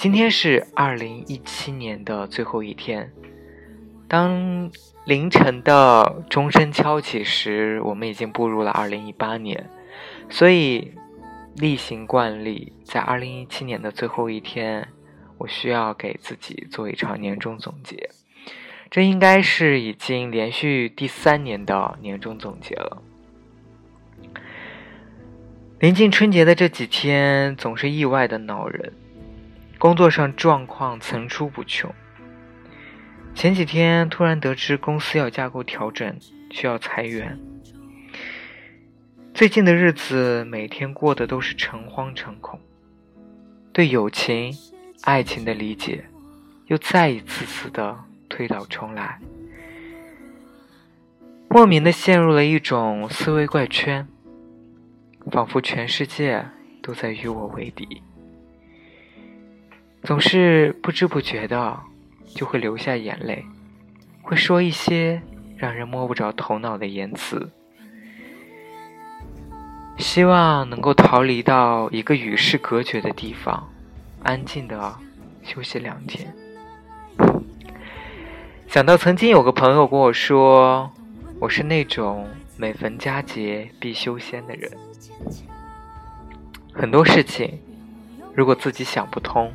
今天是二零一七年的最后一天，当凌晨的钟声敲起时，我们已经步入了二零一八年。所以，例行惯例，在二零一七年的最后一天，我需要给自己做一场年终总结。这应该是已经连续第三年的年终总结了。临近春节的这几天，总是意外的恼人。工作上状况层出不穷。前几天突然得知公司要架构调整，需要裁员。最近的日子每天过得都是诚惶诚恐，对友情、爱情的理解又再一次次的推倒重来，莫名的陷入了一种思维怪圈，仿佛全世界都在与我为敌。总是不知不觉的就会流下眼泪，会说一些让人摸不着头脑的言辞，希望能够逃离到一个与世隔绝的地方，安静的休息两天。想到曾经有个朋友跟我说，我是那种每逢佳节必修仙的人，很多事情如果自己想不通。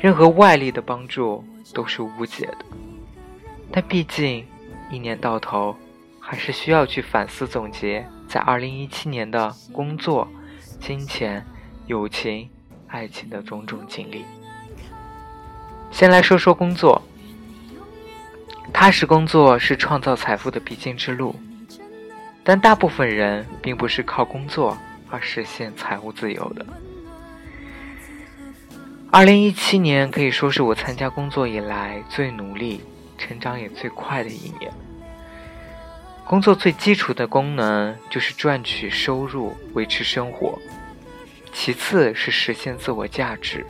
任何外力的帮助都是无解的，但毕竟一年到头，还是需要去反思总结在二零一七年的工作、金钱、友情、爱情的种种经历。先来说说工作，踏实工作是创造财富的必经之路，但大部分人并不是靠工作而实现财务自由的。二零一七年可以说是我参加工作以来最努力、成长也最快的一年。工作最基础的功能就是赚取收入、维持生活，其次是实现自我价值，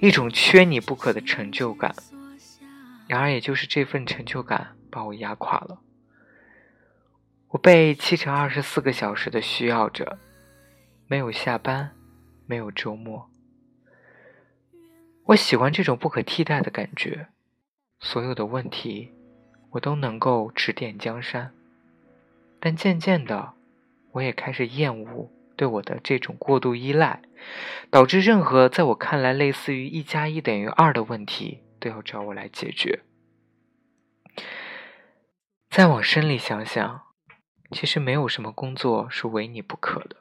一种缺你不可的成就感。然而，也就是这份成就感把我压垮了。我被七乘二十四个小时的需要着，没有下班，没有周末。我喜欢这种不可替代的感觉，所有的问题我都能够指点江山。但渐渐的，我也开始厌恶对我的这种过度依赖，导致任何在我看来类似于一加一等于二的问题都要找我来解决。再往深里想想，其实没有什么工作是唯你不可的。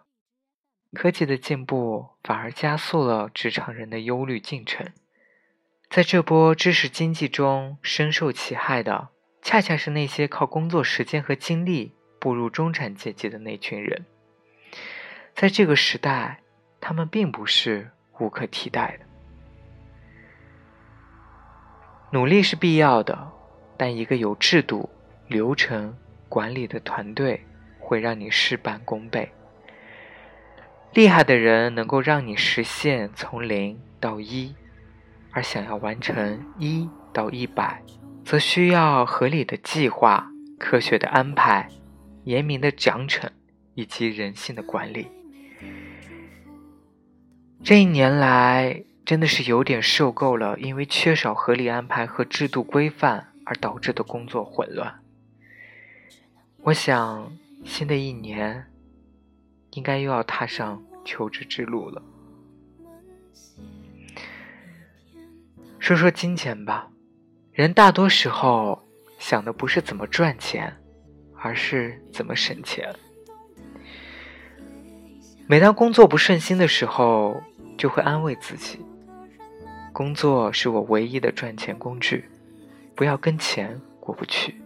科技的进步反而加速了职场人的忧虑进程，在这波知识经济中深受其害的，恰恰是那些靠工作时间和精力步入中产阶级的那群人。在这个时代，他们并不是无可替代的。努力是必要的，但一个有制度、流程、管理的团队会让你事半功倍。厉害的人能够让你实现从零到一，而想要完成一到一百，则需要合理的计划、科学的安排、严明的奖惩以及人性的管理。这一年来，真的是有点受够了，因为缺少合理安排和制度规范而导致的工作混乱。我想，新的一年。应该又要踏上求职之路了。说说金钱吧，人大多时候想的不是怎么赚钱，而是怎么省钱。每当工作不顺心的时候，就会安慰自己：工作是我唯一的赚钱工具，不要跟钱过不去。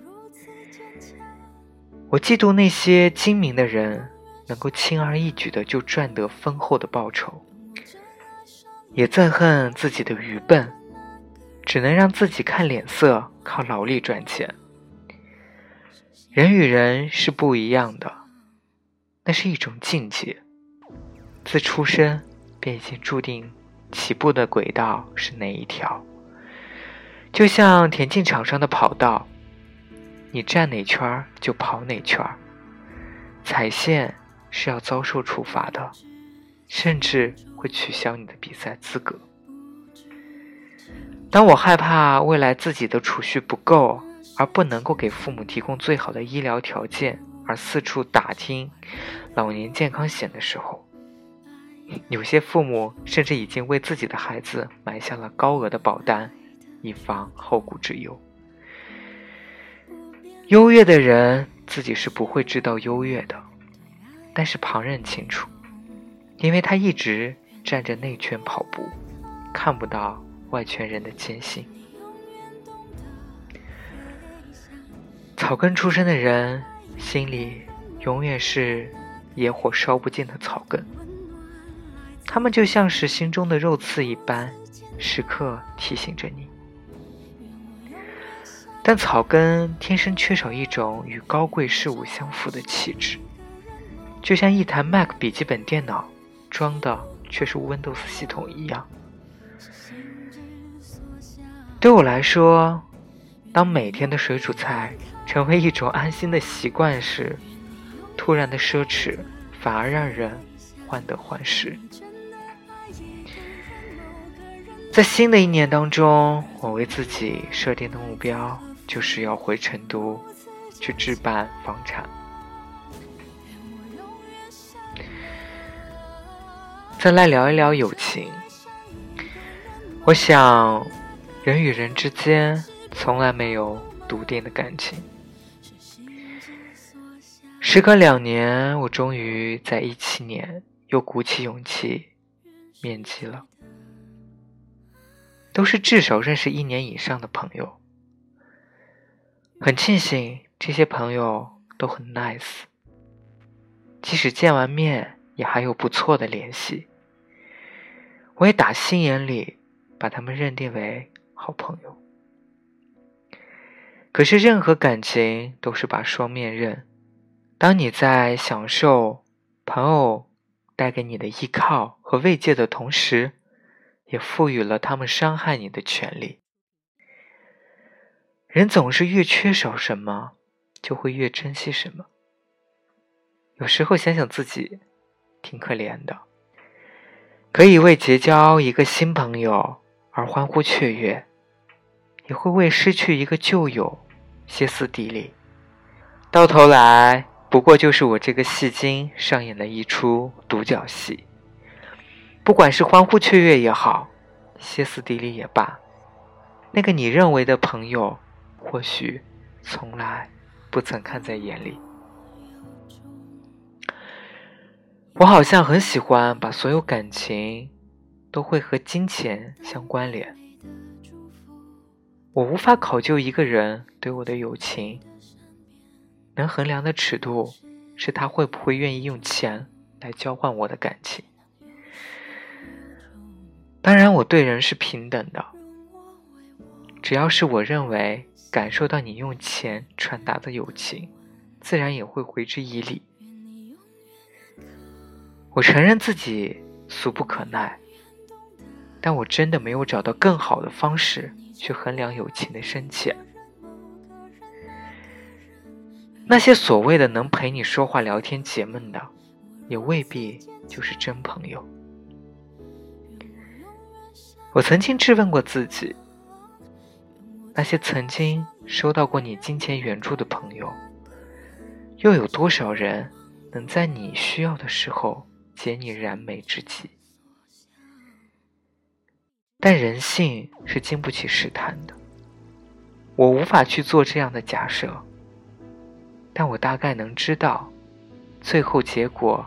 我嫉妒那些精明的人。能够轻而易举的就赚得丰厚的报酬，也憎恨自己的愚笨，只能让自己看脸色，靠劳力赚钱。人与人是不一样的，那是一种境界。自出生便已经注定起步的轨道是哪一条，就像田径场上的跑道，你站哪圈就跑哪圈，踩线是要遭受处罚的，甚至会取消你的比赛资格。当我害怕未来自己的储蓄不够，而不能够给父母提供最好的医疗条件，而四处打听老年健康险的时候，有些父母甚至已经为自己的孩子买下了高额的保单，以防后顾之忧。优越的人自己是不会知道优越的，但是旁人清楚，因为他一直站着内圈跑步，看不到。外圈人的艰辛，草根出身的人心里永远是野火烧不尽的草根，他们就像是心中的肉刺一般，时刻提醒着你。但草根天生缺少一种与高贵事物相符的气质，就像一台 Mac 笔记本电脑装的却是 Windows 系统一样。对我来说，当每天的水煮菜成为一种安心的习惯时，突然的奢侈反而让人患得患失。在新的一年当中，我为自己设定的目标就是要回成都去置办房产。再来聊一聊友情，我想。人与人之间从来没有笃定的感情。时隔两年，我终于在一七年又鼓起勇气面基了。都是至少认识一年以上的朋友，很庆幸这些朋友都很 nice，即使见完面也还有不错的联系。我也打心眼里把他们认定为。好朋友，可是任何感情都是把双面刃。当你在享受朋友带给你的依靠和慰藉的同时，也赋予了他们伤害你的权利。人总是越缺少什么，就会越珍惜什么。有时候想想自己，挺可怜的，可以为结交一个新朋友而欢呼雀跃。也会为失去一个旧友歇斯底里，到头来不过就是我这个戏精上演的一出独角戏。不管是欢呼雀跃也好，歇斯底里也罢，那个你认为的朋友，或许从来不曾看在眼里。我好像很喜欢把所有感情都会和金钱相关联。我无法考究一个人对我的友情，能衡量的尺度是他会不会愿意用钱来交换我的感情。当然，我对人是平等的，只要是我认为感受到你用钱传达的友情，自然也会回之以礼。我承认自己俗不可耐，但我真的没有找到更好的方式。去衡量友情的深浅。那些所谓的能陪你说话、聊天、解闷的，也未必就是真朋友。我曾经质问过自己：那些曾经收到过你金钱援助的朋友，又有多少人能在你需要的时候解你燃眉之急？但人性是经不起试探的，我无法去做这样的假设，但我大概能知道，最后结果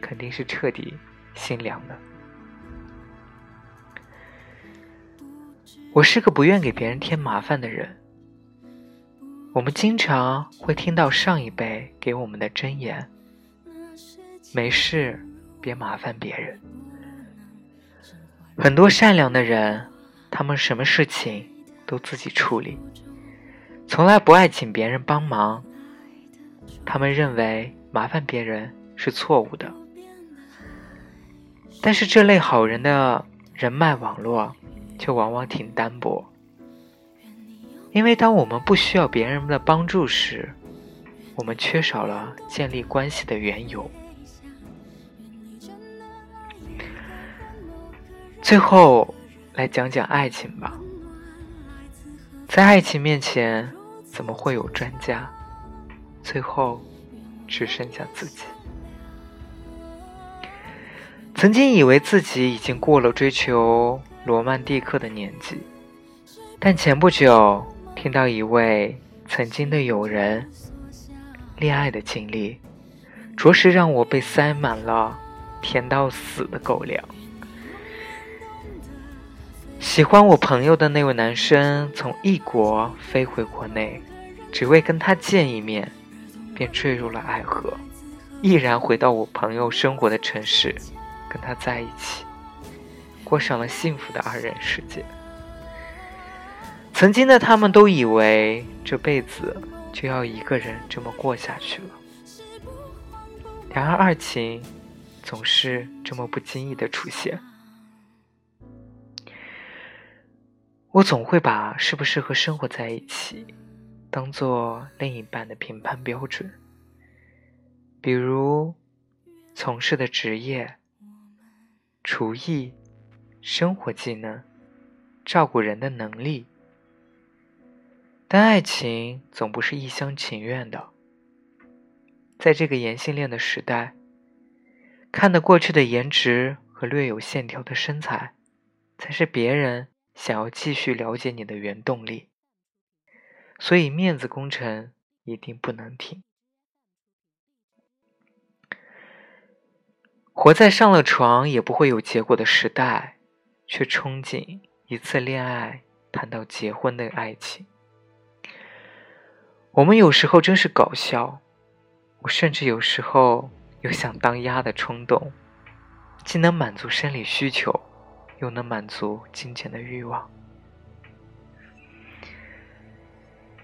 肯定是彻底心凉的。我是个不愿给别人添麻烦的人，我们经常会听到上一辈给我们的箴言：没事，别麻烦别人。很多善良的人，他们什么事情都自己处理，从来不爱请别人帮忙。他们认为麻烦别人是错误的，但是这类好人的人脉网络却往往挺单薄，因为当我们不需要别人的帮助时，我们缺少了建立关系的缘由。最后，来讲讲爱情吧。在爱情面前，怎么会有专家？最后，只剩下自己。曾经以为自己已经过了追求罗曼蒂克的年纪，但前不久听到一位曾经的友人恋爱的经历，着实让我被塞满了甜到死的狗粮。喜欢我朋友的那位男生从异国飞回国内，只为跟他见一面，便坠入了爱河，毅然回到我朋友生活的城市，跟他在一起，过上了幸福的二人世界。曾经的他们都以为这辈子就要一个人这么过下去了，然而爱情总是这么不经意的出现。我总会把适不适合生活在一起当做另一半的评判标准，比如从事的职业、厨艺、生活技能、照顾人的能力。但爱情总不是一厢情愿的，在这个颜性恋的时代，看得过去的颜值和略有线条的身材，才是别人。想要继续了解你的原动力，所以面子工程一定不能停。活在上了床也不会有结果的时代，却憧憬一次恋爱谈到结婚的爱情。我们有时候真是搞笑，我甚至有时候有想当鸭的冲动，既能满足生理需求。又能满足金钱的欲望。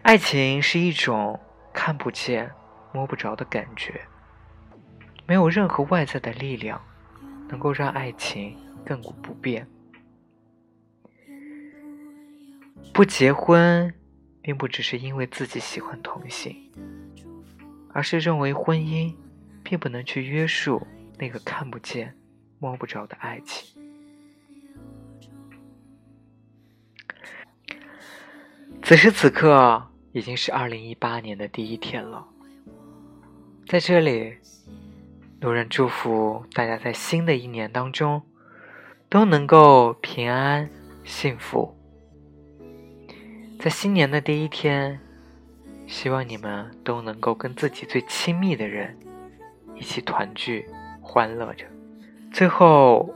爱情是一种看不见、摸不着的感觉，没有任何外在的力量能够让爱情亘古不变。不结婚，并不只是因为自己喜欢同性，而是认为婚姻并不能去约束那个看不见、摸不着的爱情。此时此刻已经是二零一八年的第一天了，在这里，路人祝福大家在新的一年当中都能够平安幸福。在新年的第一天，希望你们都能够跟自己最亲密的人一起团聚，欢乐着。最后，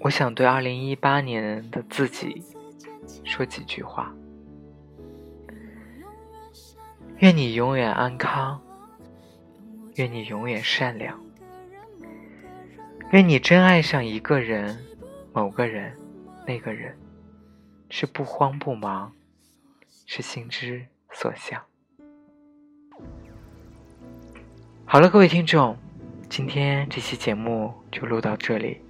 我想对二零一八年的自己说几句话。愿你永远安康，愿你永远善良，愿你真爱上一个人、某个人、那个人，是不慌不忙，是心之所向。好了，各位听众，今天这期节目就录到这里，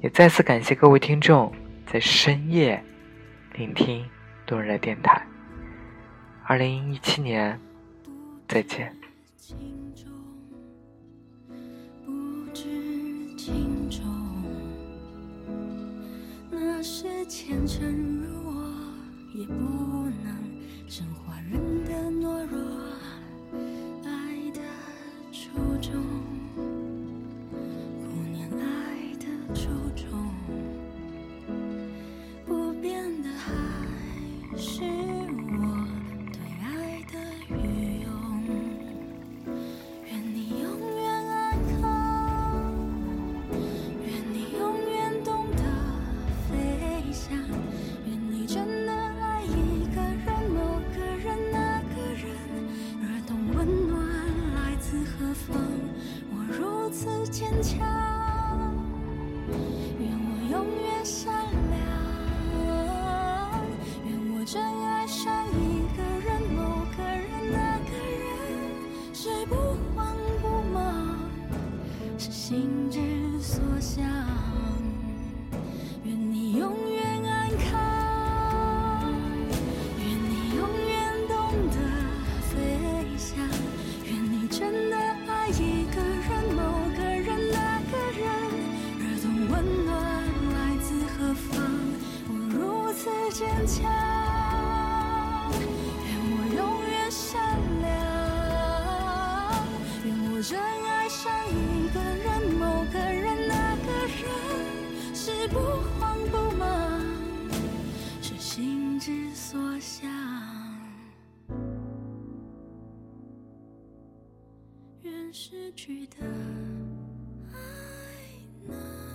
也再次感谢各位听众在深夜聆听多人的电台。二零一七年，再见。那些虔诚如我，也不能升华人愿失去的爱呢。